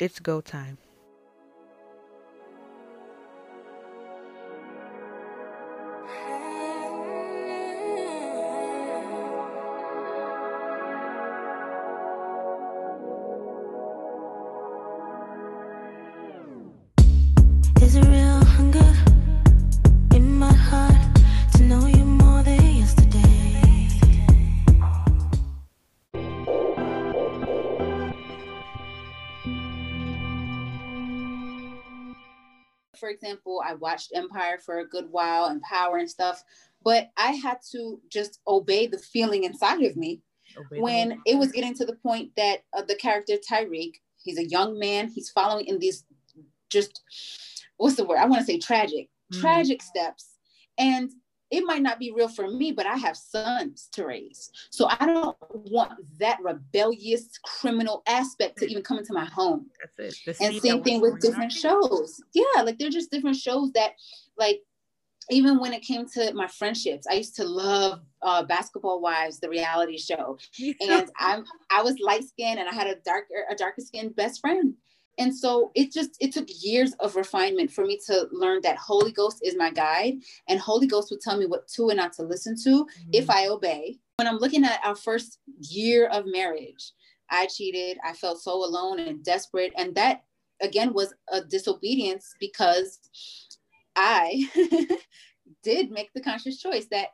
It's go time. Watched Empire for a good while and Power and stuff, but I had to just obey the feeling inside of me when it was getting to the point that uh, the character Tariq, he's a young man, he's following in these just what's the word? I want to say tragic, Mm. tragic steps. And it might not be real for me, but I have sons to raise. So I don't want that rebellious criminal aspect to even come into my home. That's it. The and same thing with different shows. Yeah like they're just different shows that like even when it came to my friendships i used to love uh, basketball wives the reality show. And i'm i was light skinned and i had a darker a darker skinned best friend and so it just it took years of refinement for me to learn that holy ghost is my guide and holy ghost would tell me what to and not to listen to if Mm-hmm. I obey. When I'm looking at our first year of marriage, I cheated. I felt so alone and desperate. And that, again, was a disobedience because I did make the conscious choice that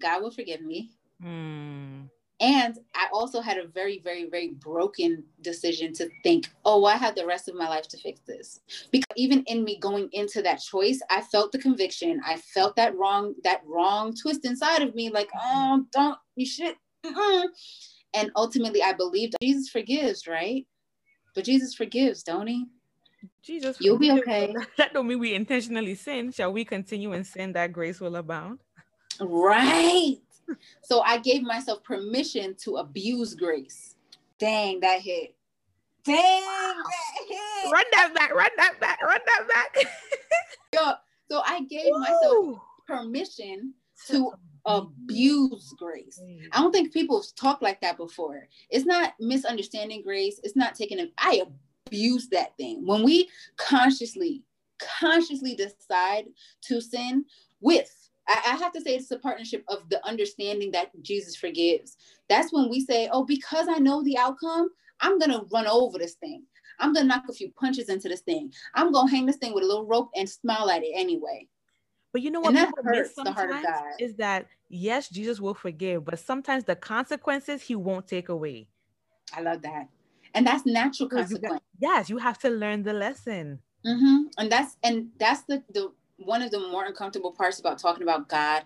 God will forgive me. Mm. And I also had a very, very, very broken decision to think, oh, I have the rest of my life to fix this. Because even in me going into that choice, I felt the conviction. I felt that wrong, that wrong twist inside of me, like, oh, don't, you should. mm-mm." And ultimately, I believed Jesus forgives, right? But Jesus forgives, don't he? Jesus, You'll be okay. That don't mean we intentionally sin. Shall we continue in sin that grace will abound? Right. So I gave myself permission to abuse grace. Dang, that hit. Dang, that hit. Run that back, run that back, run that back. Yo, so I gave myself permission to abuse grace. I don't think people have talked like that before. It's not misunderstanding grace. It's not taking it. I abuse that thing. When we consciously, consciously decide to sin with, I, I have to say it's a partnership of the understanding that Jesus forgives. That's when we say, oh, because I know the outcome, I'm going to run over this thing. I'm going to knock a few punches into this thing. I'm going to hang this thing with a little rope and smile at it anyway. But you know what And that hurts the heart of God. is that yes, Jesus will forgive, but sometimes the consequences he won't take away. I love that. And that's natural Because you got- consequence. Yes, you have to learn the lesson. hmm And that's and that's the the one of the more uncomfortable parts about talking about God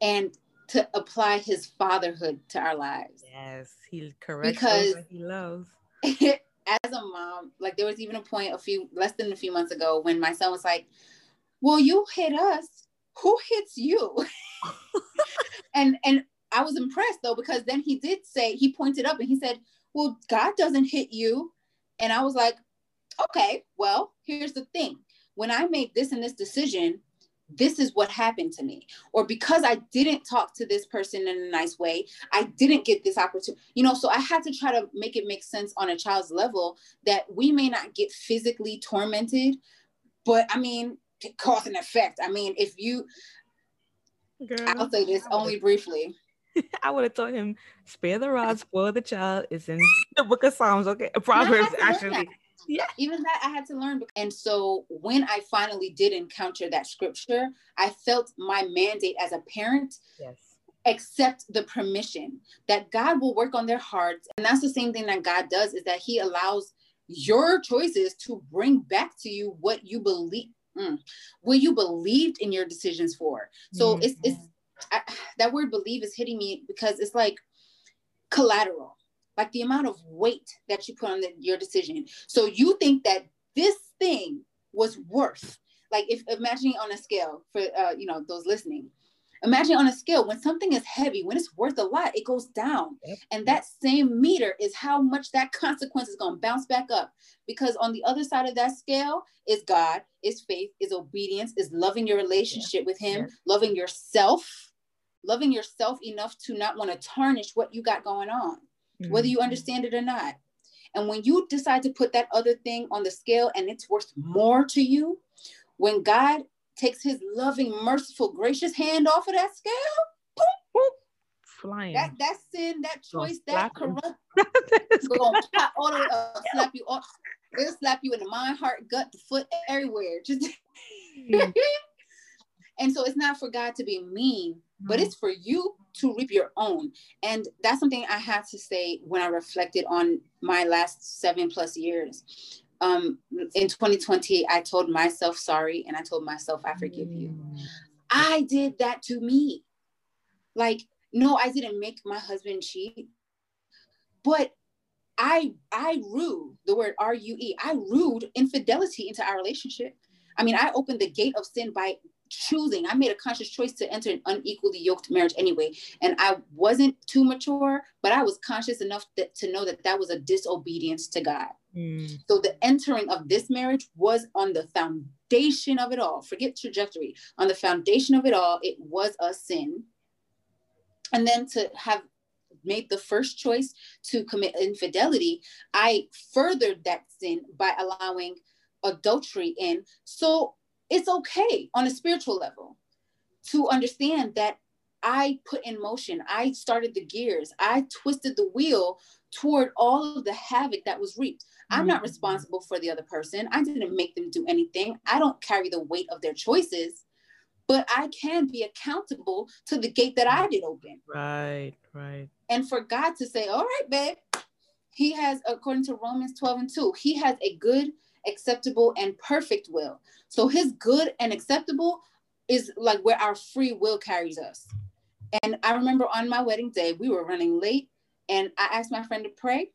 and to apply his fatherhood to our lives. Yes, he corrects Because- he loves. As a mom, like there was even a point a few less than a few months ago when my son was like, Well, you hit us. Who hits you? and and I was impressed though, because then he did say, he pointed up and he said, Well, God doesn't hit you. And I was like, okay, well, here's the thing. When I made this and this decision, this is what happened to me. Or because I didn't talk to this person in a nice way, I didn't get this opportunity. You know, so I had to try to make it make sense on a child's level that we may not get physically tormented, but I mean, cause and effect. I mean, if you, Girl, I'll say this only briefly. I would have told him, spare the rod, spoil the child. It's in the book of Psalms, okay? Proverbs, actually. Yeah. even that I had to learn. And so when I finally did encounter that scripture, I felt my mandate as a parent Yes. accept the permission that God will work on their hearts. And that's the same thing that God does is that he allows your choices to bring back to you what you believe mm, what you believed in your decisions for. So it's it's I, that word believe is hitting me because it's like collateral, like the amount of weight that you put on the, your decision. So you think that this thing was worth, like if imagining on a scale for uh, you know those listening, imagine on a scale when something is heavy, when it's worth a lot, it goes down, Yep. and that same meter is how much that consequence is going to bounce back up. Because on the other side of that scale is God, is faith, is obedience, is loving your relationship with Him, Yeah. loving yourself, loving yourself enough to not want to tarnish what you got going on, whether Mm-hmm. you understand it or not. And when you decide to put that other thing on the scale and it's worth more to you, when God takes his loving, merciful, gracious hand off of that scale, boom, Flying. that that sin, that choice, that corrupt, gonna pop all the way up, slap you off. It'll slap you in the mind, heart, gut, the foot, everywhere. Just and so it's not for God to be mean, but it's for you to reap your own. And that's something I have to say when I reflected on my last seven plus years. Um, in 2020, I told myself sorry and I told myself I forgive you. Mm. I did that to me. Like, no, I didn't make my husband cheat, but I I rue the word R-U-E. I rued infidelity into our relationship. I mean, I opened the gate of sin by choosing. I made a conscious choice to enter an unequally yoked marriage anyway, and I wasn't too mature, but I was conscious enough that, to know that that was a disobedience to God. Mm. So the entering of this marriage was on the foundation of it all. Forget trajectory. On the foundation of it all, it was a sin. And then to have made the first choice to commit infidelity, I furthered that sin by allowing adultery in. So it's okay on a spiritual level to understand that I put in motion, I started the gears, I twisted the wheel toward all of the havoc that was reaped. I'm not Mhm. responsible for the other person. I didn't make them do anything. I don't carry the weight of their choices, but I can be accountable to the gate that I did open. Right, right. And for God to say, all right, babe, he has, according to Romans 12 and 2, he has a good, acceptable, and perfect will. So his good and acceptable is like where our free will carries us. And I remember on my wedding day, we were running late, and I asked my friend to pray.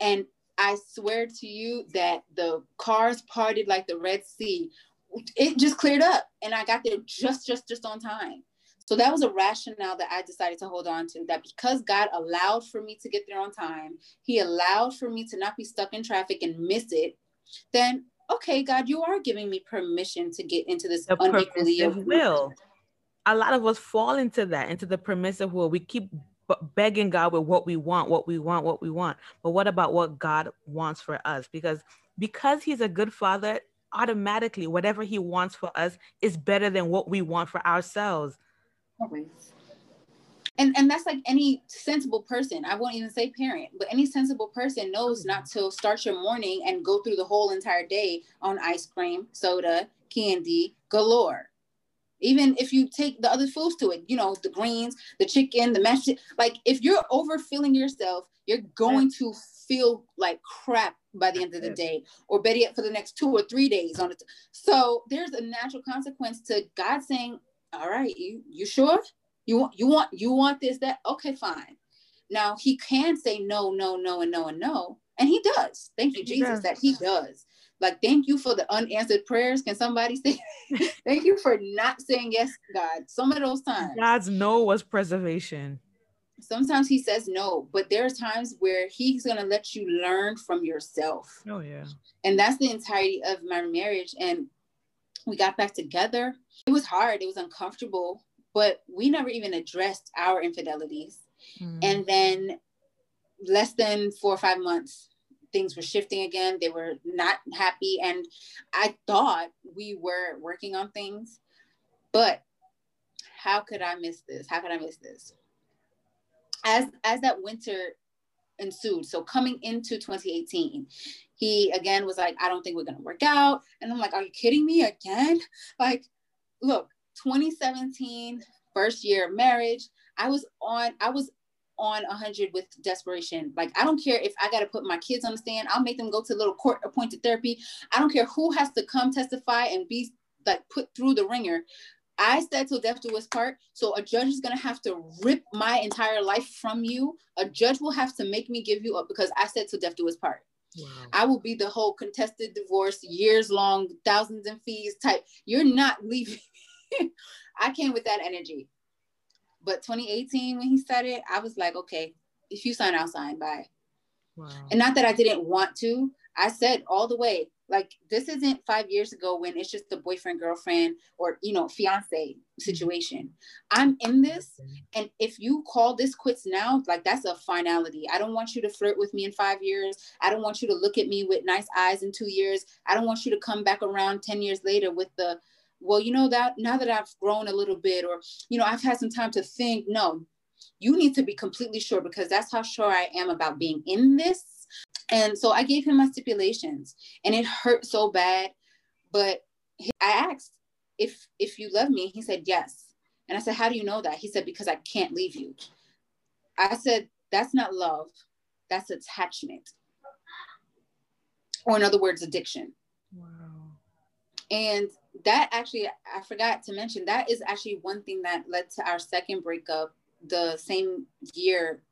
And I swear to you that the cars parted like the Red Sea. It just cleared up, and I got there just, just, just on time. So that was a rationale that I decided to hold on to. That because God allowed for me to get there on time, He allowed for me to not be stuck in traffic and miss it. Then, okay, God, you are giving me permission to get into this The permissive yoked will. A lot of us fall into that, into the permissive will. We keep begging God with what we want, what we want, what we want. But what about what God wants for us? Because because He's a good Father, automatically whatever He wants for us is better than what we want for ourselves. Always. And and that's like any sensible person. I won't even say parent, but any sensible person knows mm-hmm. not to start your morning and go through the whole entire day on ice cream, soda, candy galore. Even if you take the other foods to it, you know, the greens, the chicken, the mashed, like if you're overfilling yourself, you're going to feel like crap by the end of the day, or better yet, for the next two or three days on it. So there's a natural consequence to God saying, "All right, you you sure you want you want you want this that okay fine." Now he can say no, no, no, and no, and no, and he does. Thank you, He Jesus, does. that he does. Like, thank you for the unanswered prayers. Can somebody say, thank you for not saying yes, God? Some of those times God's no was preservation. sometimes he says no, but there are times where he's going to let you learn from yourself. Oh yeah. And that's the entirety of my marriage. And we got back together. It was hard, it was uncomfortable, but we never even addressed our infidelities. Mm. And then less than four or five months, things were shifting again. They were not happy. And I thought we were working on things, but how could I miss this? How could I miss this? As as that winter ensued, so coming into 2018, he again was like, I don't think we're gonna work out. And I'm like, Are you kidding me again? Like, look, 2017, first year of marriage. I was on, I was on 100 with desperation. Like, I don't care if I got to put my kids on the stand, I'll make them go to little court appointed therapy. I don't care who has to come testify and be like put through the ringer. I said till death do us part. So a judge is gonna have to rip my entire life from you. A judge will have to make me give you up because I said till death do us part. Wow. I will be the whole contested divorce, years long, thousands in fees type. You're not leaving. I came with that energy. But 2018, when he started, I was like, okay, if you sign, I'll sign. Bye. Wow. And not that I didn't want to. I said all the way, like this isn't five years ago when it's just a boyfriend, girlfriend, or you know, fiance mm-hmm. situation. I'm in this, and if you call this quits now, like that's a finality. I don't want you to flirt with me in five years. I don't want you to look at me with nice eyes in two years. I don't want you to come back around 10 years later with the well, you know that now that I've grown a little bit, or you know, I've had some time to think. No, you need to be completely sure because that's how sure I am about being in this and so I gave him my stipulations and it hurt so bad. But I asked if if you love me. He said yes. And I said, How do you know that? He said, Because I can't leave you. I said, That's not love, that's attachment. Or in other words, addiction. Wow. And that actually, I forgot to mention, that is actually one thing that led to our second breakup the same year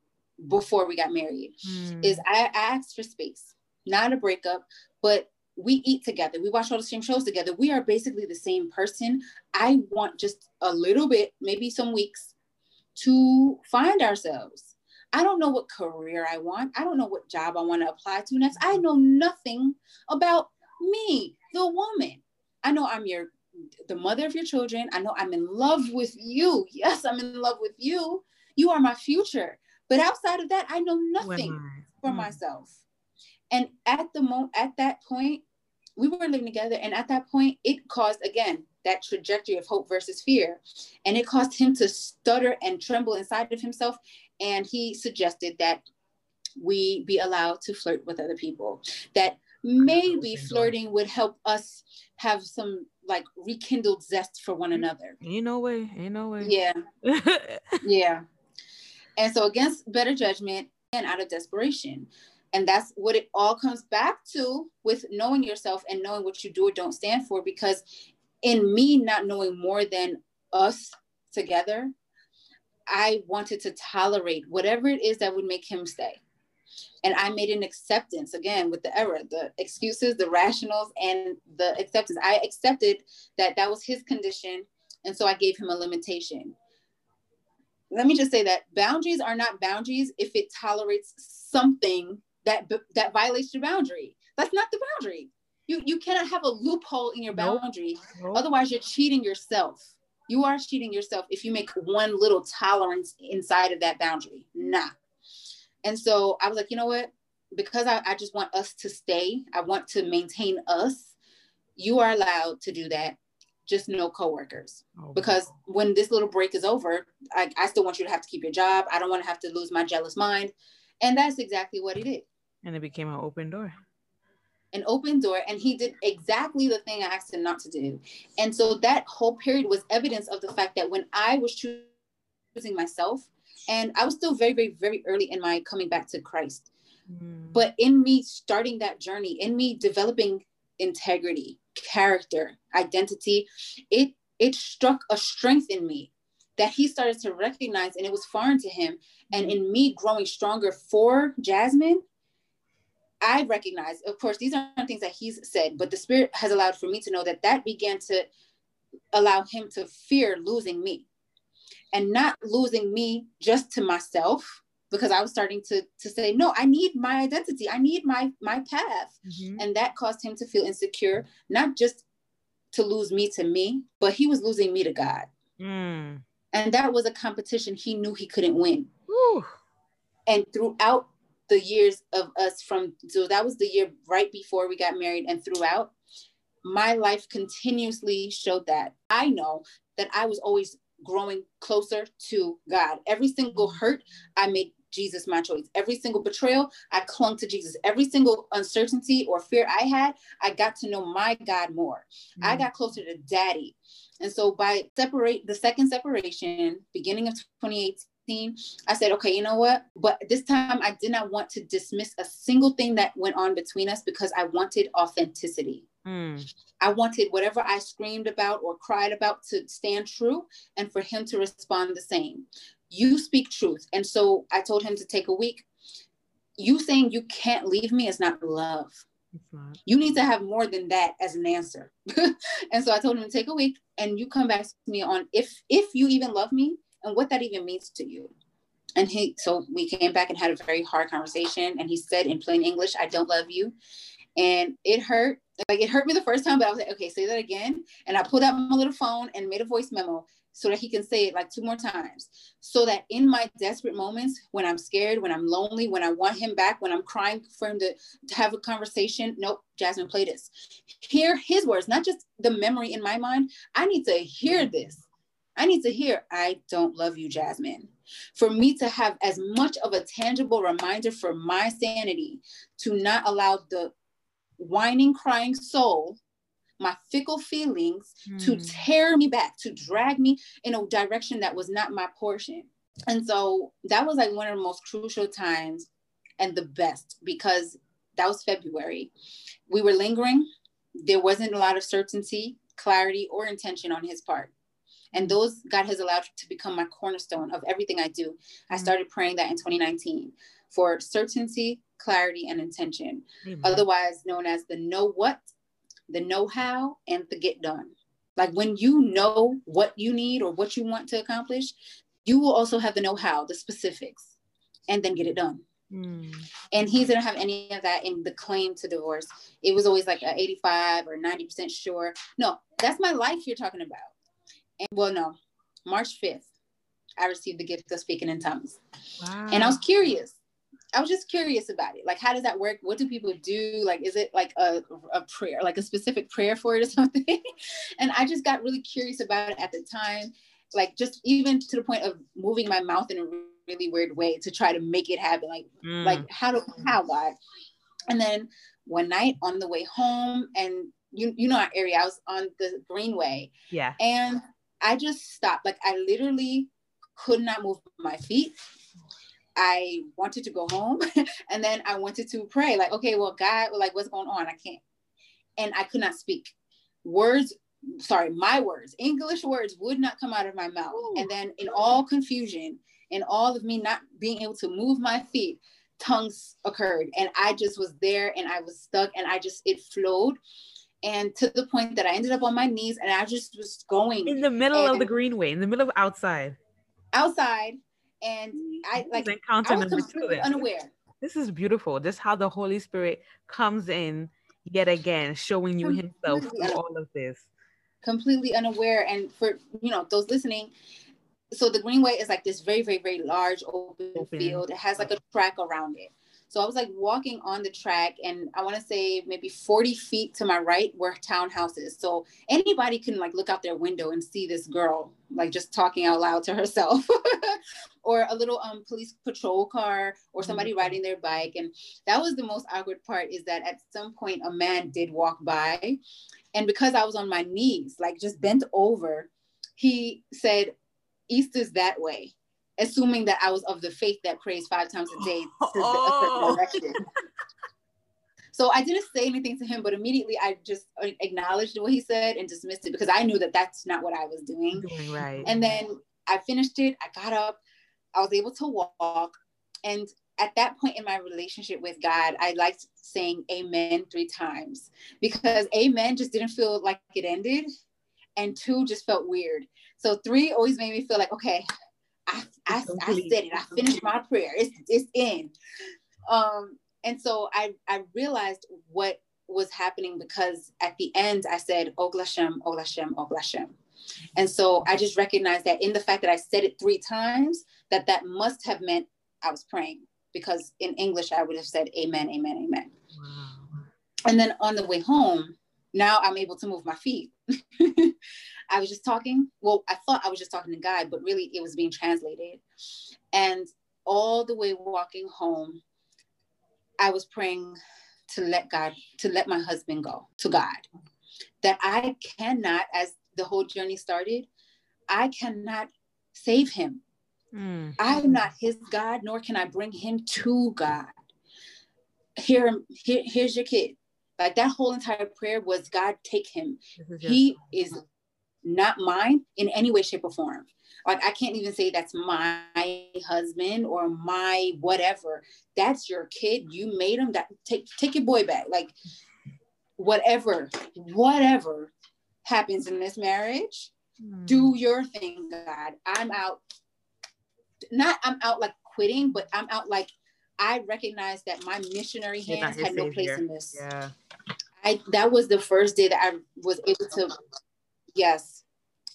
before we got married mm. is I, I asked for space, not a breakup, but we eat together. We watch all the same shows together. We are basically the same person. I want just a little bit, maybe some weeks to find ourselves. I don't know what career I want. I don't know what job I want to apply to next. I know nothing about me, the woman. I know I'm your the mother of your children. I know I'm in love with you. Yes, I'm in love with you. You are my future. But outside of that, I know nothing for mm. myself. And at the moment, at that point, we were living together. And at that point, it caused, again, that trajectory of hope versus fear. And it caused him to stutter and tremble inside of himself. And he suggested that we be allowed to flirt with other people, that maybe flirting would help us have some like rekindled zest for one another. Ain't no way. Ain't no way. Yeah. yeah. And so, against better judgment and out of desperation. And that's what it all comes back to with knowing yourself and knowing what you do or don't stand for. Because in me not knowing more than us together, I wanted to tolerate whatever it is that would make him stay. And I made an acceptance again with the error, the excuses, the rationals, and the acceptance. I accepted that that was his condition. And so I gave him a limitation let me just say that boundaries are not boundaries if it tolerates something that that violates your boundary. That's not the boundary. You you cannot have a loophole in your boundary. Nope. Otherwise, you're cheating yourself. You are cheating yourself if you make one little tolerance inside of that boundary. Nah. And so I was like, you know what? Because I, I just want us to stay, I want to maintain us. You are allowed to do that just no coworkers. Oh, because when this little break is over, I, I still want you to have to keep your job. I don't want to have to lose my jealous mind. And that's exactly what he did. And it became an open door. An open door. And he did exactly the thing I asked him not to do. And so that whole period was evidence of the fact that when I was choosing myself, and I was still very, very, very early in my coming back to Christ. Mm. But in me starting that journey, in me developing integrity, character, identity, it it struck a strength in me that he started to recognize and it was foreign to him. And in me growing stronger for Jasmine, I recognize, of course, these aren't things that he's said, but the spirit has allowed for me to know that that began to allow him to fear losing me and not losing me just to myself, because I was starting to to say, no, I need my identity. I need my my path. Mm-hmm. And that caused him to feel insecure, not just to lose me to me, but he was losing me to God. Mm. And that was a competition he knew he couldn't win. Whew. And throughout the years of us from so that was the year right before we got married and throughout my life continuously showed that I know that I was always growing closer to God. Every single hurt I made Jesus my choice. Every single betrayal, I clung to Jesus. Every single uncertainty or fear I had, I got to know my God more. Mm-hmm. I got closer to daddy. And so by separate the second separation, beginning of 2018, I said, okay, you know what? But this time I did not want to dismiss a single thing that went on between us because I wanted authenticity. Mm. I wanted whatever I screamed about or cried about to stand true and for him to respond the same you speak truth. And so I told him to take a week. You saying you can't leave me is not love. Not. You need to have more than that as an answer. and so I told him to take a week and you come back to me on if if you even love me and what that even means to you. And he so we came back and had a very hard conversation and he said in plain English, I don't love you. And it hurt. Like it hurt me the first time, but I was like, okay, say that again. And I pulled out my little phone and made a voice memo so that he can say it like two more times. So that in my desperate moments, when I'm scared, when I'm lonely, when I want him back, when I'm crying for him to, to have a conversation, nope, Jasmine, play this. Hear his words, not just the memory in my mind. I need to hear this. I need to hear, I don't love you, Jasmine. For me to have as much of a tangible reminder for my sanity to not allow the whining, crying soul my fickle feelings mm. to hmm. tear me back, to drag me in a direction that was not my portion. And so that was like one of the most crucial times and the best because that was February. We were lingering. There wasn't a lot of certainty, clarity, or intention on his part. And those God has allowed to become my cornerstone of everything I do. I hmm. started praying that in 2019 for certainty, clarity, and intention, Amen. otherwise known as the know what the know how, and the get done. Like when you know what you need or what you want to accomplish, you will also have the know how, the specifics, and then get it done. Mm. And he didn't have any of that in the claim to divorce. It was always like a 85 or 90% sure. No, that's my life you're talking about. And well, no, March 5th, I received the gift of speaking in tongues. Wow. And I was curious. I was just curious about it. Like, how does that work? What do people do? Like, is it like a, a prayer, like a specific prayer for it or something? and I just got really curious about it at the time. Like, just even to the point of moving my mouth in a really weird way to try to make it happen. Like, mm. like how do how God? And then one night on the way home, and you you know our area, I was on the Greenway. Yeah. And I just stopped. Like, I literally could not move my feet. I wanted to go home and then I wanted to pray, like, okay, well, God, like, what's going on? I can't. And I could not speak. Words, sorry, my words, English words would not come out of my mouth. Ooh. And then in all confusion, in all of me not being able to move my feet, tongues occurred. And I just was there and I was stuck and I just, it flowed. And to the point that I ended up on my knees and I just was going in the middle of the greenway, in the middle of outside. Outside and mm-hmm. I like encounter I was completely unaware. This is beautiful. This is how the Holy Spirit comes in yet again, showing you Himself through all of this. Completely unaware, and for you know those listening, so the Greenway is like this very, very, very large open, open. field. It has like a track around it. So I was like walking on the track, and I want to say maybe 40 feet to my right were townhouses. So anybody can like look out their window and see this girl like just talking out loud to herself, or a little um police patrol car, or somebody mm-hmm. riding their bike. And that was the most awkward part is that at some point a man did walk by, and because I was on my knees, like just bent over, he said, "East is that way." Assuming that I was of the faith that prays five times a day to oh. so I didn't say anything to him, but immediately I just acknowledged what he said and dismissed it because I knew that that's not what I was doing. doing right. And then I finished it. I got up. I was able to walk. And at that point in my relationship with God, I liked saying amen three times because amen just didn't feel like it ended. And two just felt weird. So three always made me feel like, okay, I, I, I said it. I finished my prayer. It's, it's in. Um, and so I, I realized what was happening because at the end I said, Oh Glashem, Oh Glashem, Oh. And so I just recognized that in the fact that I said it three times, that that must have meant I was praying because in English I would have said amen, amen, amen. Wow. And then on the way home, now I'm able to move my feet. I was just talking. Well, I thought I was just talking to God, but really it was being translated. And all the way walking home, I was praying to let God, to let my husband go to God. That I cannot, as the whole journey started, I cannot save him. Mm. I am not his God, nor can I bring him to God. Here, here, here's your kid. Like that whole entire prayer was God, take him. He is not mine in any way, shape, or form. Like I can't even say that's my husband or my whatever. That's your kid. You made him. That take take your boy back. Like whatever, whatever happens in this marriage, mm. do your thing, God. I'm out. Not I'm out like quitting, but I'm out like I recognized that my missionary hands had no place in this. Yeah. I that was the first day that I was able to yes.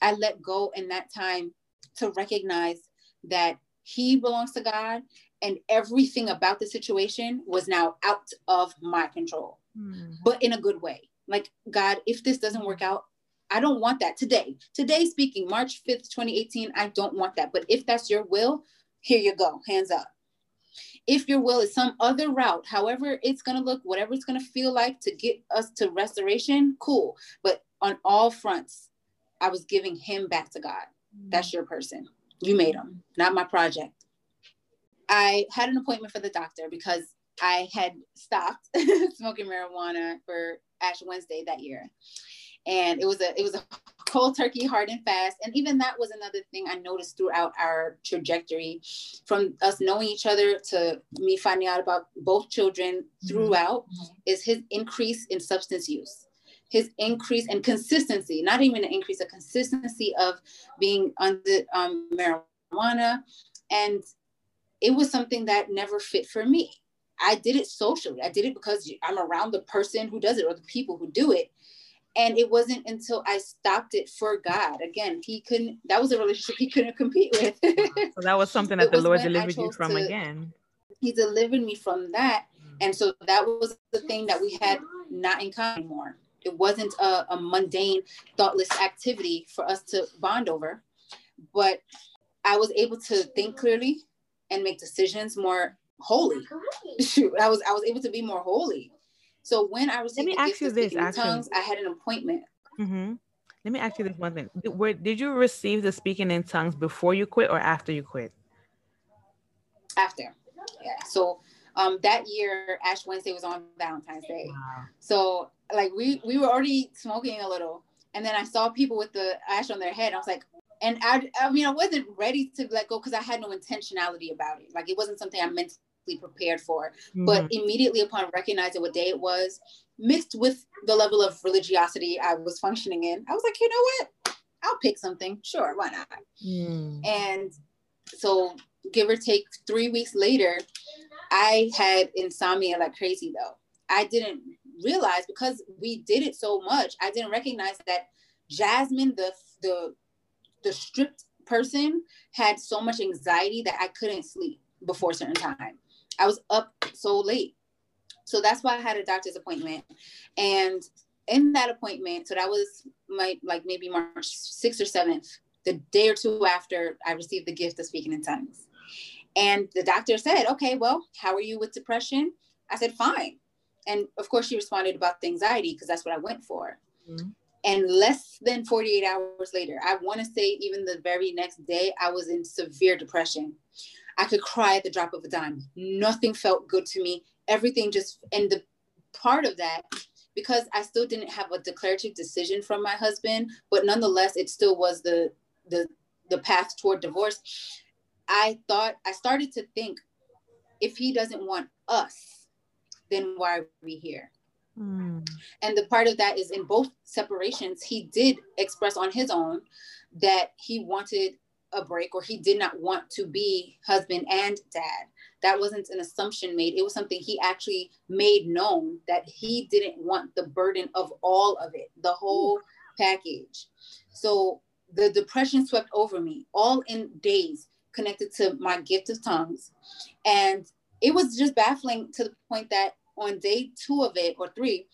I let go in that time to recognize that he belongs to God and everything about the situation was now out of my control, Hmm. but in a good way. Like God, if this doesn't work out, I don't want that today. Today speaking, March 5th, 2018, I don't want that. But if that's your will, here you go, hands up. If your will is some other route, however it's going to look, whatever it's going to feel like to get us to restoration, cool. But on all fronts, I was giving him back to God. That's your person. You made him, not my project. I had an appointment for the doctor because I had stopped smoking marijuana for Ash Wednesday that year. And it was a it was a cold turkey hard and fast. And even that was another thing I noticed throughout our trajectory from us knowing each other to me finding out about both children throughout is his increase in substance use his increase and consistency, not even an increase, a consistency of being under um, marijuana. And it was something that never fit for me. I did it socially. I did it because I'm around the person who does it or the people who do it. And it wasn't until I stopped it for God. Again, he couldn't, that was a relationship he couldn't compete with. So that was something that It the Lord delivered you from to- again. he delivered me from that. Mm. And so that was the thing that we had not in common anymore. It wasn't a, a mundane, thoughtless activity for us to bond over, but I was able to think clearly and make decisions more holy. Oh Shoot, I was I was able to be more holy. So when I received me the ask you this, tongues, I had an appointment. hmm Let me ask you this one thing: Did- Where did you receive the speaking in tongues before you quit or after you quit? after. Yeah. So um that year Ash Wednesday was on Valentine's Day. Wow. So like we we were already smoking a little, and then I saw people with the ash on their head. I was like, and I I mean I wasn't ready to let go because I had no intentionality about it. Like it wasn't something I prepared for. But immediately upon recognizing what day it was, mixed with the level of religiosity I was functioning in, I was like, you know what? I'll pick something. Sure, why not? Mhm. And so, give or take three weeks later, I had insomnia like crazy though. I didn't realize because we did it so much, I didn't recognize that Jasmine, the the the stripped person, had so much anxiety that I couldn't sleep before a certain time. I was up so late. So that's why I had a doctor's appointment. And in that appointment, so that was my like maybe March 6th or 7th, the day or two after I received the gift of speaking in tongues. And the doctor said, Okay, well, how are you with depression? I said, Fine. And of course, she responded about the anxiety because that's what I went for. Mhm. And less than 48 hours later, I want to say even the very next day, I was in severe depression. I could cry at the drop of a dime. Nothing felt good to me. Everything just, and the part of that, because I still didn't have a declarative decision from my husband, but nonetheless, it still was the the the path toward divorce. I thought I started to think, if he doesn't want us, then why are we here? Mm. and the part of that is in both separations he did express on his own that he wanted a break or he did not want to be husband and dad. That wasn't an assumption made. It was something he actually made known that he didn't want the burden of all of it the whole package. So the depression swept over me all in days connected to my gift of tongues. And it was just baffling to the point that on day two of it or three,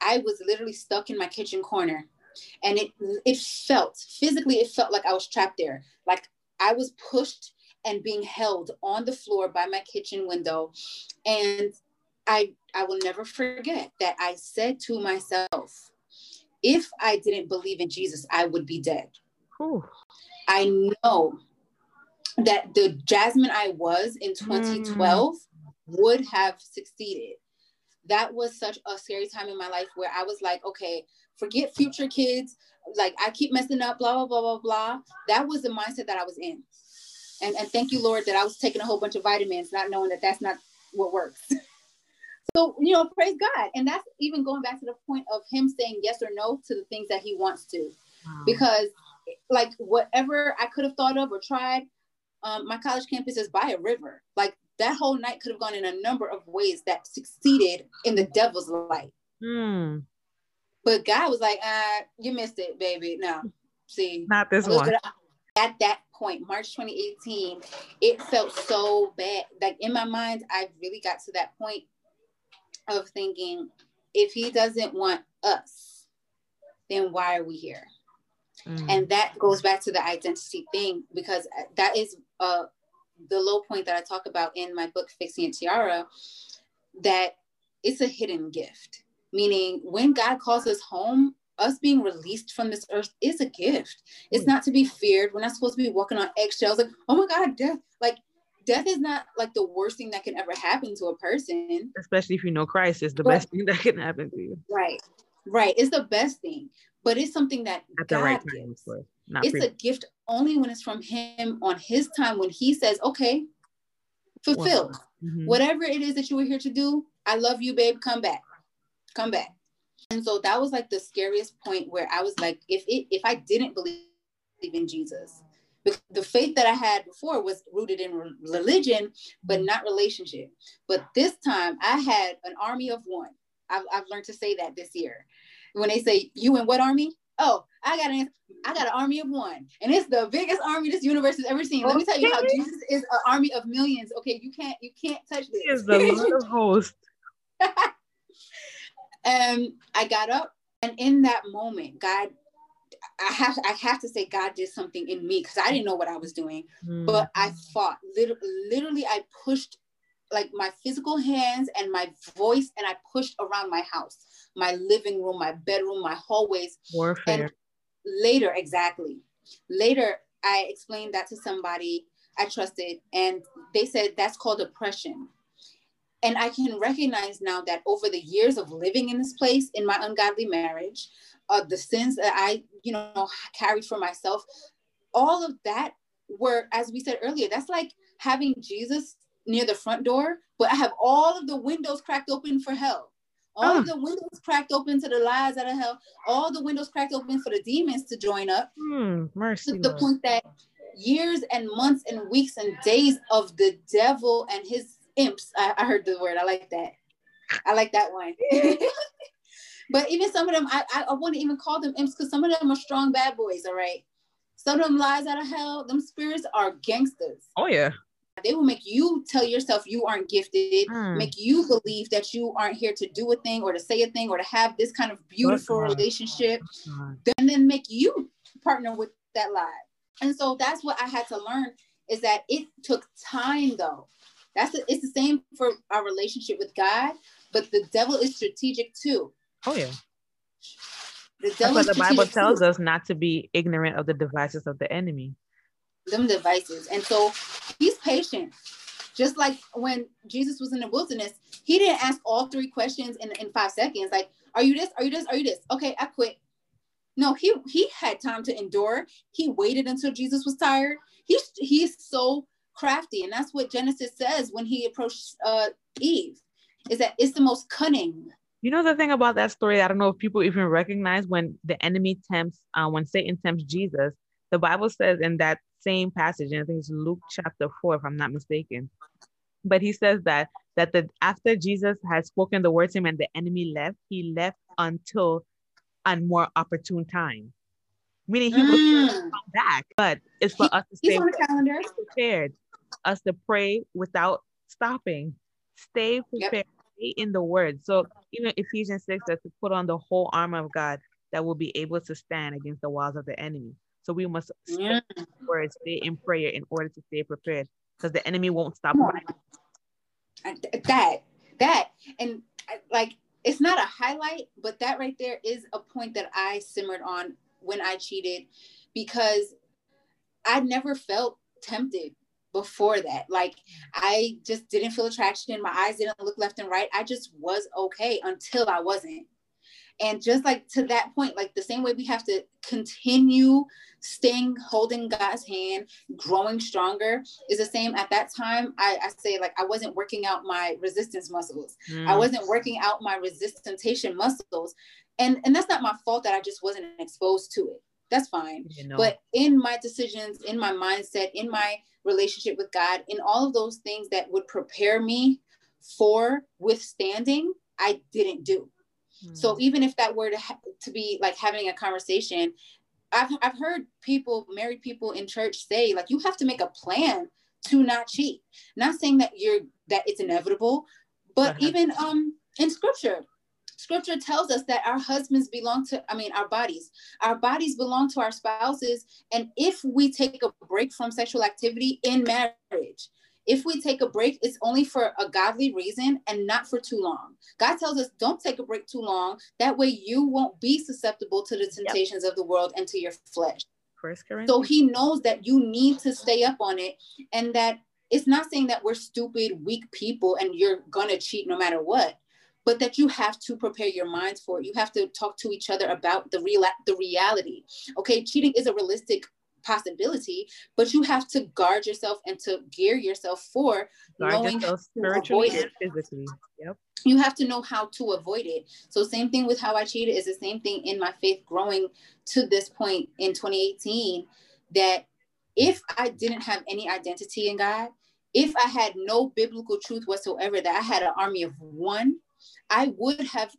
I was literally stuck in my kitchen corner. And it it felt physically, it felt like I was trapped there. Like I was pushed and being held on the floor by my kitchen window. And I I will never forget that I said to myself, if I didn't believe in Jesus, I would be dead. Whew. I know that the Jasmine I was in 2012 mm. would have succeeded. That was such a scary time in my life where I was like, okay, forget future kids. Like I keep messing up, blah, blah, blah, blah, blah. That was the mindset that I was in. And, and thank you, Lord, that I was taking a whole bunch of vitamins, not knowing that that's not what works. so, you know, praise God. And that's even going back to the point of him saying yes or no to the things that he wants to Wow. because like whatever I could have thought of or tried, um, my college campus is by a river. Like that whole night could have gone in a number of ways that succeeded in the devil's light. Hmm. But God was like, uh, you missed it, baby. No, see, Not this one. at- At that point, March 2018, it felt so bad. Like in my mind, I really got to that point of thinking, if he doesn't want us, then why are we here? Mm. and that goes back to the identity thing because that is uh the low point that i talk about in my book fixing it tiara that it's a hidden gift meaning when god calls us home us being released from this earth is a gift. It's not to be feared. We're not supposed to be walking on eggshells like oh my god death. Like death is not like the worst thing that can ever happen to a person. Especially if you know Christ is the But- best thing that can happen to you. Right. Right. It's the best thing. But it's something that at the God right time, gives. it's a gift only when it's from him on his time when he says okay fulfilled. Mhm. whatever it is that you were here to do i love you babe. Come back come back. And so that was like the scariest point where i was like if it if i didn't believe in jesus because the faith that i had before was rooted in religion but not relationship. But this time i had an army of one. I've, I've learned to say that this year. When they say you in what army? Oh i got an i got an army of one. And it's the biggest army this universe has ever seen. Let me tell you how jesus is an army of millions. Okay you can't you can't touch this. He is the Lord of hosts. um i got up and in that moment god i have i have to say god did something in me because i didn't know what i was doing Mm. but i fought literally, literally i pushed like my physical hands and my voice and i pushed around my house my living room my bedroom my hallways warfare. later exactly later i explained that to somebody i trusted and they said that's called oppression and i can recognize now that over the years of living in this place in my ungodly marriage uh, the sins that i you know carried for myself all of that were as we said earlier that's like having jesus near the front door but i have all of the windows cracked open for hell all of the windows cracked open to the lies out of hell all the windows cracked open for the demons to join up Hmm, mercy. to the Lord. point that years and months and weeks and days of the devil and his imps I, I heard the word i like that i like that one but even some of them i, I, I wouldn't even call them imps because some of them are strong bad boys all right some of them lies out of hell them spirits are gangsters Oh yeah. they will make you tell yourself you aren't gifted Mm. make you believe that you aren't here to do a thing or to say a thing or to have this kind of beautiful God. relationship God. and then make you partner with that lie. And so that's what I had to learn is that it took time though. That's the, it's the same for our relationship with God, but the devil is strategic too. Oh yeah. The That's devil what is the Bible tells too. us not to be ignorant of the devices of the enemy. them devices. And so he's patient. Just like when Jesus was in the wilderness, he didn't ask all three questions in, in five seconds. Like, are you this? Are you this? Are you this? Okay, I quit. No, he he had time to endure. He waited until Jesus was tired. He's he's so crafty, and that's what Genesis says when he approached uh, Eve, is that it's the most cunning. You know the thing about that story, I don't know if people even recognize when the enemy tempts, uh, when Satan tempts Jesus, the Bible says in that same passage, and I think it's Luke chapter four, if I'm not mistaken. But he says that that the after Jesus had spoken the words to him and the enemy left, he left until a more opportune time. Meaning he will Mm. come back. But it's for He- us to He's stay on the calendar. prepared, us to pray without stopping. Stay Yep. prepared. Stay in the word. So even Ephesians 6 says to put on the whole armor of God that will be able to stand against the walls of the enemy. So we must stay Yeah. in the word, stay in prayer in order to stay prepared because the enemy won't stop. Come on. fighting. And th- that that and uh, like it's not a highlight but that right there is a point that i simmered on when i cheated because i never felt tempted before that. Like i just didn't feel attraction. My eyes didn't look left and right. I just was okay until i wasn't. And just like to that point like the same way we have to continue staying holding god's hand growing stronger is the same. At that time I, I say like i wasn't working out my resistance muscles. I Mm. wasn't working out my resistance muscles. And and that's not my fault that i just wasn't exposed to it. That's fine. You know. but in my decisions in my mindset in my relationship with God, in all of those things that would prepare me for withstanding, I didn't do. Mm. So even if that were to, ha- to be like having a conversation, I've, I've heard people, married people in church say, like, you have to make a plan to not cheat. Not saying that you're that it's inevitable, but uh-huh. even um in scripture, scripture tells us that our husbands belong to i mean our bodies. Our bodies belong to our spouses. And if we take a break from sexual activity in marriage if we take a break it's only for a godly reason and not for too long. God tells us don't take a break too long. That way you won't be susceptible to the temptations yep. of the world and to your flesh. So he knows that you need to stay up on it and that it's not saying that we're stupid weak people and you're gonna cheat no matter what but that you have to prepare your minds for it. You have to talk to each other about the real the reality. Okay, cheating is a realistic possibility, but you have to guard yourself and to gear yourself for guard knowing yourself spiritually and physically. Yep. You have to know how to avoid it. So same thing with how I cheated is the same thing in my faith growing to this point in 2018 that if I didn't have any identity in God, if I had no biblical truth whatsoever, that I had an army of one, I would have.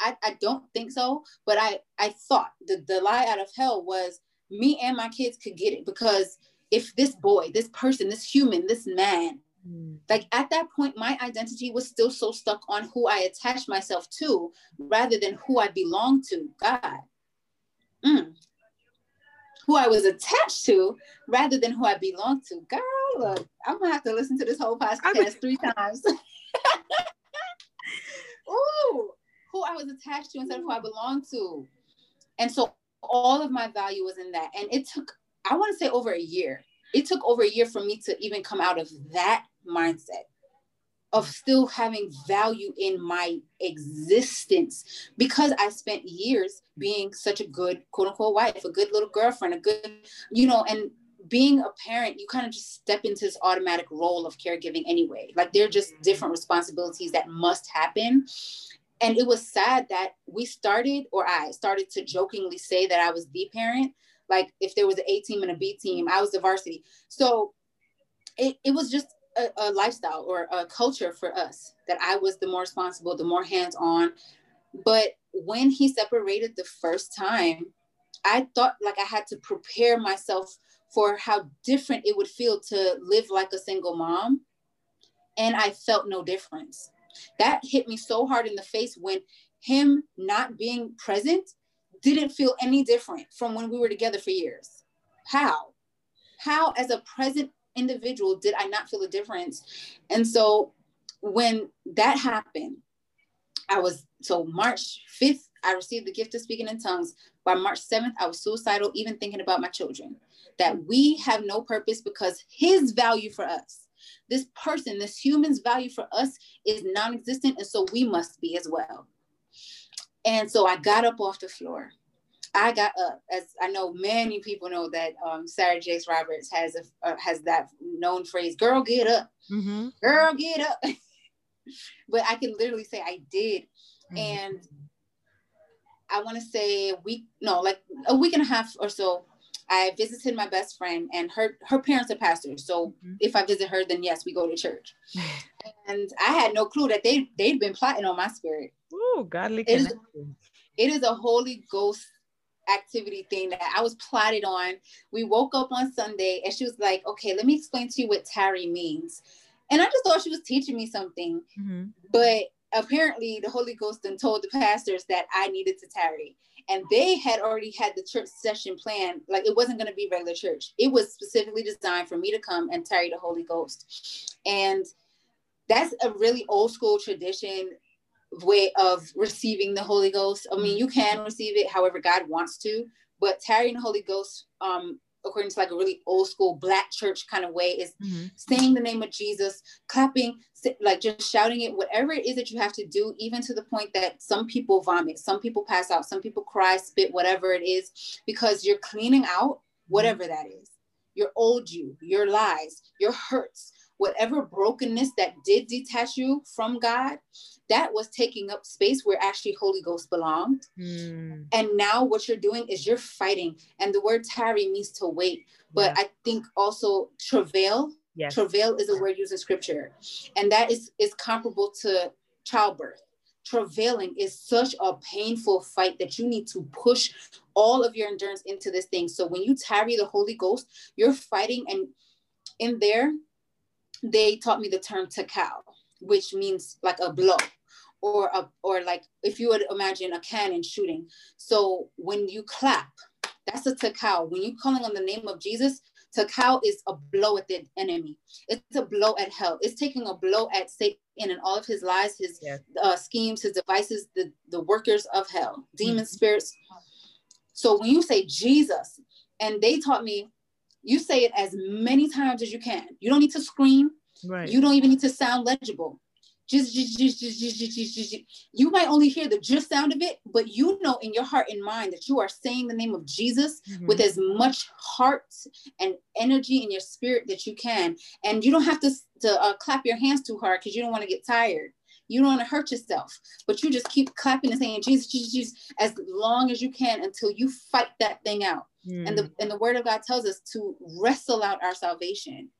I, I don't think so, but I I thought the the lie out of hell was me and my kids could get it because if this boy, this person, this human, this man, mm. like at that point, my identity was still so stuck on who I attached myself to rather than who I belong to, God. Mm. Who I was attached to rather than who I belong to. Girl, look, I'm gonna have to listen to this whole podcast three times. ooh, who I was attached to instead of who I belonged to. And so all of my value was in that. And it took, I want to say over a year. It took over a year for me to even come out of that mindset of still having value in my existence because I spent years being such a good quote unquote wife, a good little girlfriend, a good, you know, and being a parent, you kind of just step into this automatic role of caregiving anyway. Like they're just mm-hmm. different responsibilities that must happen. And it was sad that we started, or I started to jokingly say that I was the parent. Like if there was an A team and a B team, I was the varsity. So it, it was just a, a lifestyle or a culture for us that I was the more responsible, the more hands on. But when he separated the first time, I thought like I had to prepare myself for how different it would feel to live like a single mom. And I felt no difference. That hit me so hard in the face when him not being present didn't feel any different from when we were together for years. How? How, as a present individual, did I not feel a difference? And so when that happened, I was so March 5th, I received the gift of speaking in tongues. By March 7th, I was suicidal, even thinking about my children that we have no purpose because his value for us, this person, this human's value for us is non existent. And so we must be as well. And so I got up off the floor. I got up, as I know many people know that um, Sarah Jakes Roberts has a uh, has that known phrase, "Girl, get up, mm-hmm. girl, get up." but I can literally say I did, mm-hmm. and I want to say a week, no, like a week and a half or so I visited my best friend, and her her parents are pastors. So mm-hmm. if I visit her, then yes, we go to church. and I had no clue that they they'd been plotting on my spirit. Oh, godly it is, it is a Holy Ghost activity thing that I was plotted on. We woke up on Sunday, and she was like, "Okay, let me explain to you what tarry means." And I just thought she was teaching me something, mm-hmm. but apparently the Holy Ghost then told the pastors that I needed to tarry and they had already had the church session planned. Like it wasn't going to be regular church. It was specifically designed for me to come and tarry the holy ghost. And that's a really old school tradition way of receiving the holy ghost. I mean you can receive it however god wants to but tarrying the holy ghost um according to like a really old school black church kind of way is mm-hmm. saying the name of jesus clapping like just shouting it whatever it is that you have to do even to the point that some people vomit some people pass out some people cry spit whatever it is because you're cleaning out whatever that is your old you your lies your hurts whatever brokenness that did detach you from god that was taking up space where actually Holy Ghost belonged. Mm. And now what you're doing is you're fighting. And the word tarry means to wait. But Yeah. I think also travail, Yes. travail is a word used in scripture. And that is is comparable to childbirth. Travailing is such a painful fight that you need to push all of your endurance into this thing. So when you tarry the Holy Ghost, you're fighting. And in there, they taught me the term takal, which means like a blow or a, or like if you would imagine a cannon shooting. So when you clap, that's a takao. When you're calling on the name of Jesus, takao is a blow at the enemy. It's a blow at hell. It's taking a blow at Satan and all of his lies, his Yes. uh, schemes, his devices, the, the workers of hell, demon Mhm. spirits. So when you say Jesus, and they taught me, you say it as many times as you can. You don't need to scream. Right. You don't even need to sound legible. Just, just, just, just, just, just, just, just, just. You might only hear the just sound of it, but you know in your heart and mind that you are saying the name of Jesus Mhm. with as much heart and energy in your spirit that you can. And you don't have to, to uh, clap your hands too hard because you don't want to get tired. You don't want to hurt yourself, but you just keep clapping and saying Jesus, Jesus, Jesus as long as you can until you fight that thing out. Mm. And the and the word of God tells us to wrestle out our salvation.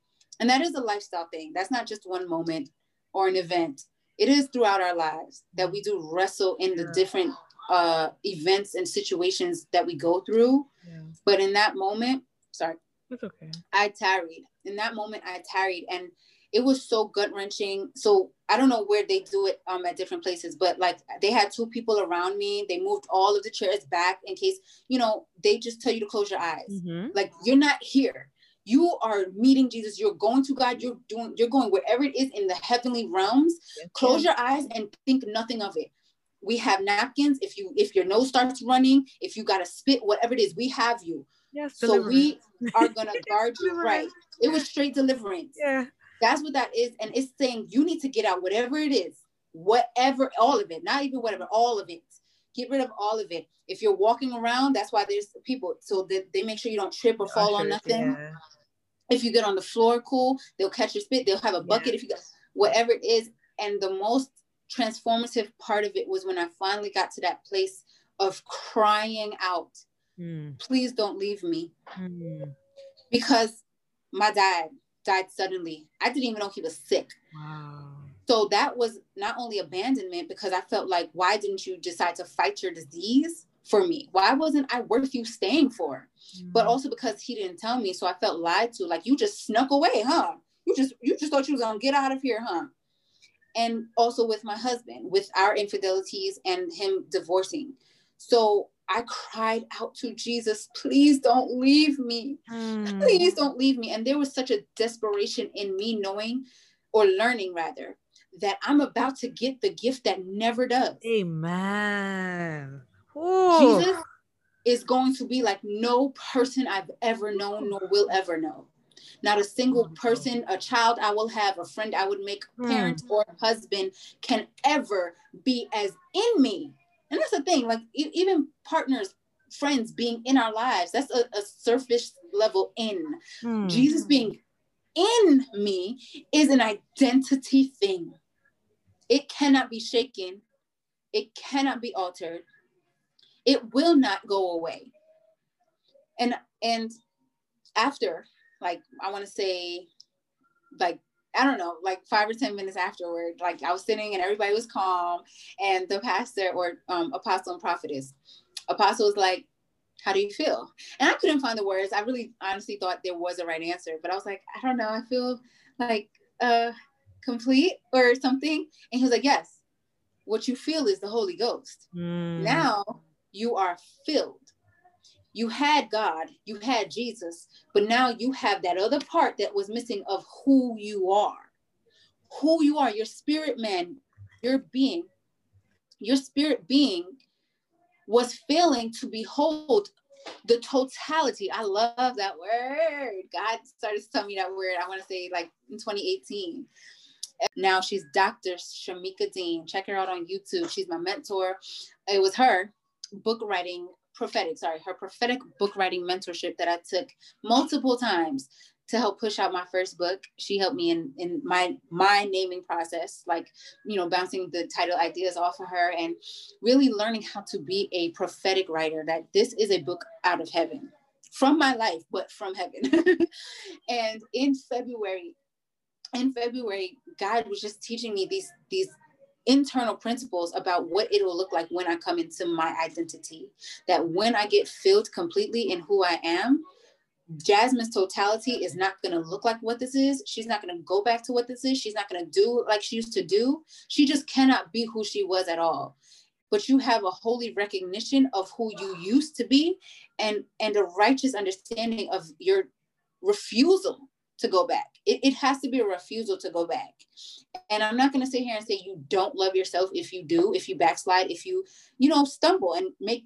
And that is a lifestyle thing. That's not just one moment or an event. It is throughout our lives that we do wrestle in the different uh events and situations that we go through. Yeah. But in that moment, sorry, It's okay. I tarried. In that moment, I tarried, and it was so gut wrenching. So I don't know where they do it um, at different places, but like they had two people around me. They moved all of the chairs back in case you know they just tell you to close your eyes. Mhm. Like you're not here. You are meeting Jesus. You're going to God. You're doing. You're going wherever it is in the heavenly realms. Yes, Close your eyes and think nothing of it. We have napkins. If you if your nose starts running, if you got to spit, whatever it is, we have you. Yes. So deliverance. we are gonna guard you right. It was straight deliverance. Yeah. That's what that is. And it's saying you need to get out whatever it is, whatever, all of it, not even whatever, all of it. Get rid of all of it. If you're walking around, that's why there's people so that they make sure you don't trip or fall on nothing. Yeah. If you get on the floor, cool. They'll catch your spit. They'll have a bucket Yeah. if you got whatever it is. And the most transformative part of it was when I finally got to that place of crying out, Mm. please don't leave me. Mm. Because my dad died suddenly. I didn't even know he was sick. Wow. So that was not only abandonment because I felt like, why didn't you decide to fight your disease for me? Why wasn't I worth you staying for? But Mm. also because he didn't tell me, so I felt lied to. Like you just snuck away, huh? You just you just thought you was gonna get out of here, huh? And also with my husband, with our infidelities and him divorcing. So I cried out to Jesus, please don't leave me Mm. please don't leave me. And there was such a desperation in me knowing or learning rather that I'm about to get the gift that never does. Amen. Ooh. Jesus is going to be like no person I've ever known nor will ever know. Not a single person, a child I will have, a friend I would make, parent or husband can ever be as in me. And that's the thing, like e- even partners, friends being in our lives, that's a, a surface level in. Mm. Jesus being in me is an identity thing. It cannot be shaken. It cannot be altered. It will not go away. And and after, like I want to say, like I don't know, like five or ten minutes afterward, like I was sitting and everybody was calm, and the pastor or um, apostle and prophetess, apostle was like, "How do you feel?" And I couldn't find the words. I really honestly thought there was a right answer, but I was like, I don't know. I feel like uh complete or something. And he was like, Yes, what you feel is the Holy Ghost. Mm. Now you are filled. You had God, you had Jesus, but now you have that other part that was missing of who you are. Who you are, your spirit man, your being, your spirit being was failing to behold the totality. I love that word. God started to tell me that word. I want to say like in 2018. Now she's Dr. Shamika Dean. Check her out on YouTube. She's my mentor. It was her book writing prophetic, sorry, her prophetic book writing mentorship that I took multiple times to help push out my first book. She helped me in in my my naming process, like you know, bouncing the title ideas off of her and really learning how to be a prophetic writer. That this is a book out of heaven from my life, but from heaven. and in February, in February, God was just teaching me these these internal principles about what it will look like when I come into my identity. That when I get filled completely in who I am, Jasmine's totality is not going to look like what this is. She's not going to go back to what this is. She's not going to do like she used to do. She just cannot be who she was at all. But you have a holy recognition of who you used to be and and a righteous understanding of your refusal to go back. It, it has to be a refusal to go back. And I'm not going to sit here and say you don't love yourself if you do, if you backslide, if you, you know, stumble and make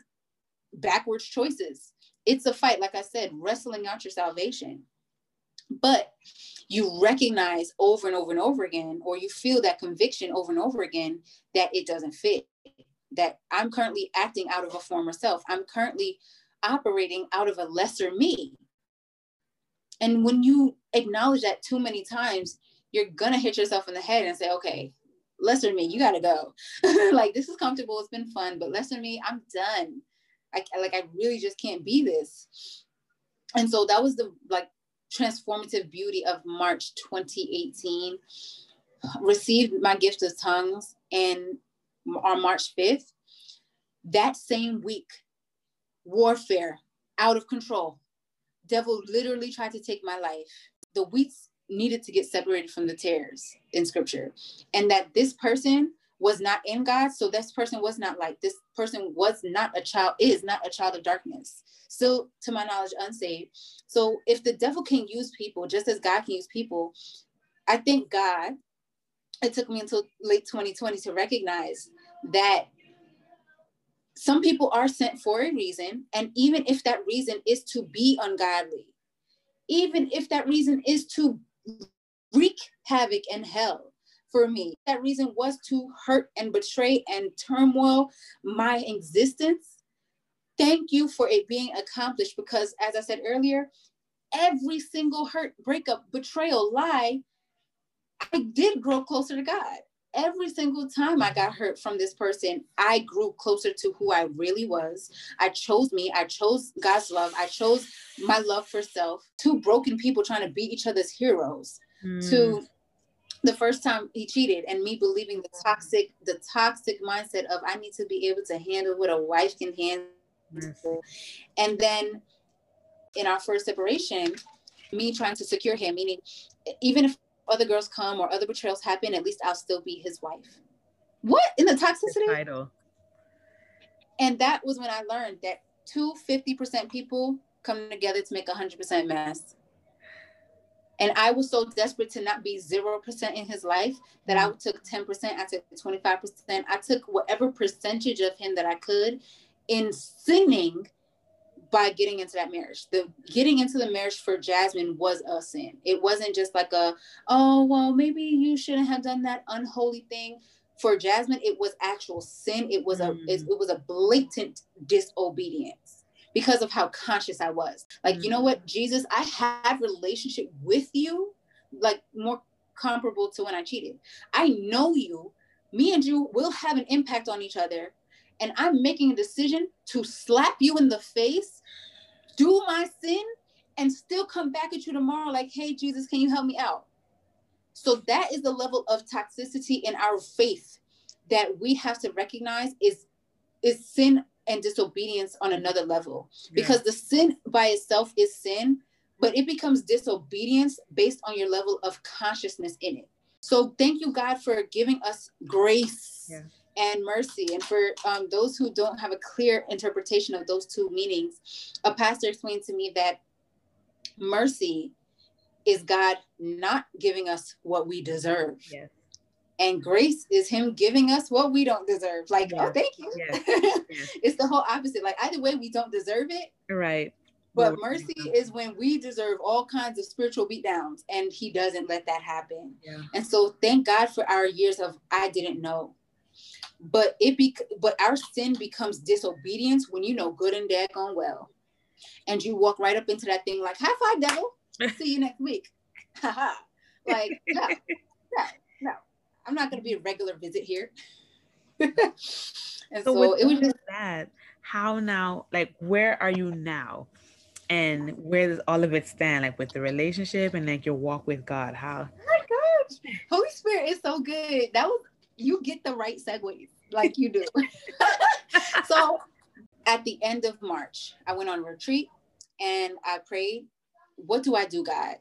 backwards choices it's a fight, like I said, wrestling out your salvation. But you recognize over and over and over again, or you feel that conviction over and over again that it doesn't fit, that I'm currently acting out of a former self. I'm currently operating out of a lesser me. And when you acknowledge that too many times, you're gonna hit yourself in the head and say, okay, lesser me, you gotta go. like this is comfortable, it's been fun, but lesser me, I'm done. I like I really just can't be this. And so that was the like transformative beauty of March 2018. Received my gift of tongues and on March 5th. That same week, warfare out of control. Devil literally tried to take my life. The wheats needed to get separated from the tares in scripture. And that this person was not in God. So this person was not like this person was not a child, is not a child of darkness. Still, to my knowledge, unsaved. So if the devil can use people just as God can use people, I think God it took me until late 2020 to recognize that some people are sent for a reason. And even if that reason is to be ungodly, even if that reason is to wreak havoc and hell, for me. That reason was to hurt and betray and turmoil my existence. Thank you for it being accomplished because, as I said earlier, every single hurt, breakup, betrayal, lie, I did grow closer to God. Every single time I got hurt from this person, I grew closer to who I really was. I chose me. I chose God's love. I chose my love for self. Two broken people trying to be each other's heroes. Mm. To the first time he cheated and me believing the toxic the toxic mindset of i need to be able to handle what a wife can handle and then in our first separation me trying to secure him meaning even if other girls come or other betrayals happen at least i'll still be his wife. What? In the toxicity title. And that was when i learned that two 50% people come together to make a 100% mess. And I was so desperate to not be 0% in his life that I mm. took 10%, I took 25%, I took whatever percentage of him that I could in sinning by getting into that marriage. The getting into the marriage for Jasmine was a sin. It wasn't just like a, oh, well, maybe you shouldn't have done that unholy thing. For Jasmine, it was actual sin. It was a mm. it, it was a blatant disobedience because of how conscious I was. Like, mm-hmm. you know what, mm. Jesus, I have relationship with you, like more comparable to when I cheated. I know you. Me and you will have an impact on each other. And I'm making a decision to slap you in the face, do my sin, and still come back at you tomorrow, like, hey, Jesus, can you help me out? So that is the level of toxicity in our faith that we have to recognize is is sin and disobedience on another level yeah. because the sin by itself is sin but it becomes disobedience based on your level of consciousness in it so thank you god for giving us grace yeah. And mercy. And for um, those who don't have a clear interpretation of those two meanings a pastor explained to me that mercy is god not giving us what we deserve. Yes. And grace is him giving us what we don't deserve. Like oh thank you. It's the whole opposite. Like either way we don't deserve it. Right. But mercy is when we deserve all kinds of spiritual beatdowns and he doesn't let that happen. Yeah. and so thank god for our years of i didn't know but it be but our sin becomes disobedience when you know good and dead gone well and you walk right up into that thing like high five devil See you next week. Haha. like, no, no, no. I'm not gonna be a regular visit here. and So, so, it was just that, how now, like, where are you now? And where does all of it stand, like with the relationship and like your walk with God? How? oh my gosh. Holy Spirit is so good. That was you get the right segues like you do. so at the end of March, I went on a retreat and I prayed, what do I do, God?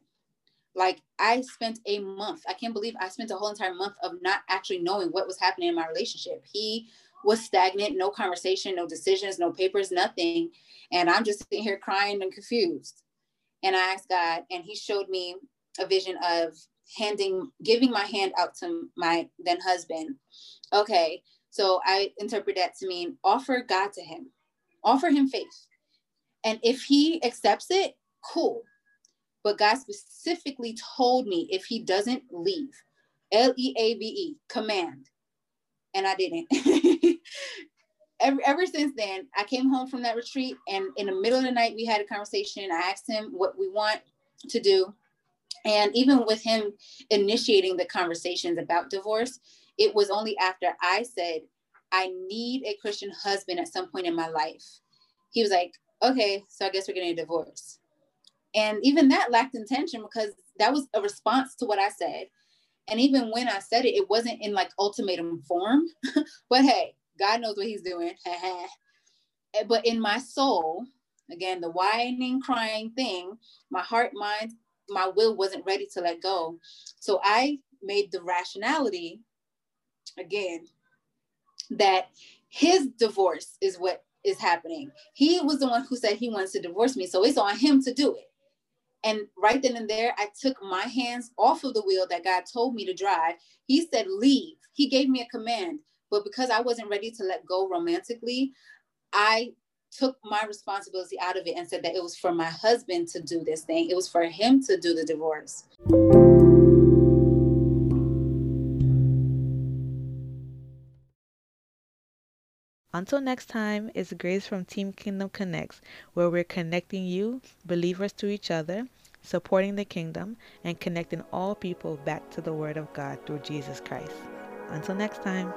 Like I spent a month. I can't believe I spent a whole entire month of not actually knowing what was happening in my relationship. He was stagnant, no conversation, no decisions, no papers, nothing. And I'm just sitting here crying and confused. And I asked God, and He showed me a vision of handing, giving my hand out to my then husband. Okay, so I interpret that to mean offer God to him, offer him faith. And if he accepts it, cool. But God specifically told me if he doesn't leave, L E A V E, command. And I didn't. ever, ever since then, I came home from that retreat, and in the middle of the night, we had a conversation. I asked him what we want to do. And even with him initiating the conversations about divorce, it was only after I said, I need a Christian husband at some point in my life. He was like, okay, so I guess we're getting a divorce. And even that lacked intention because that was a response to what I said. And even when I said it, it wasn't in like ultimatum form. but hey, God knows what he's doing. but in my soul, again, the whining, crying thing, my heart, mind, my will wasn't ready to let go. So I made the rationality again that his divorce is what is happening. He was the one who said he wants to divorce me. So it's on him to do it. And right then and there, I took my hands off of the wheel that God told me to drive. He said, leave. He gave me a command. But because I wasn't ready to let go romantically, I took my responsibility out of it and said that it was for my husband to do this thing. It was for him to do the divorce. Until next time, it's Grace from Team Kingdom Connects, where we're connecting you, believers, to each other, supporting the kingdom, and connecting all people back to the Word of God through Jesus Christ. Until next time.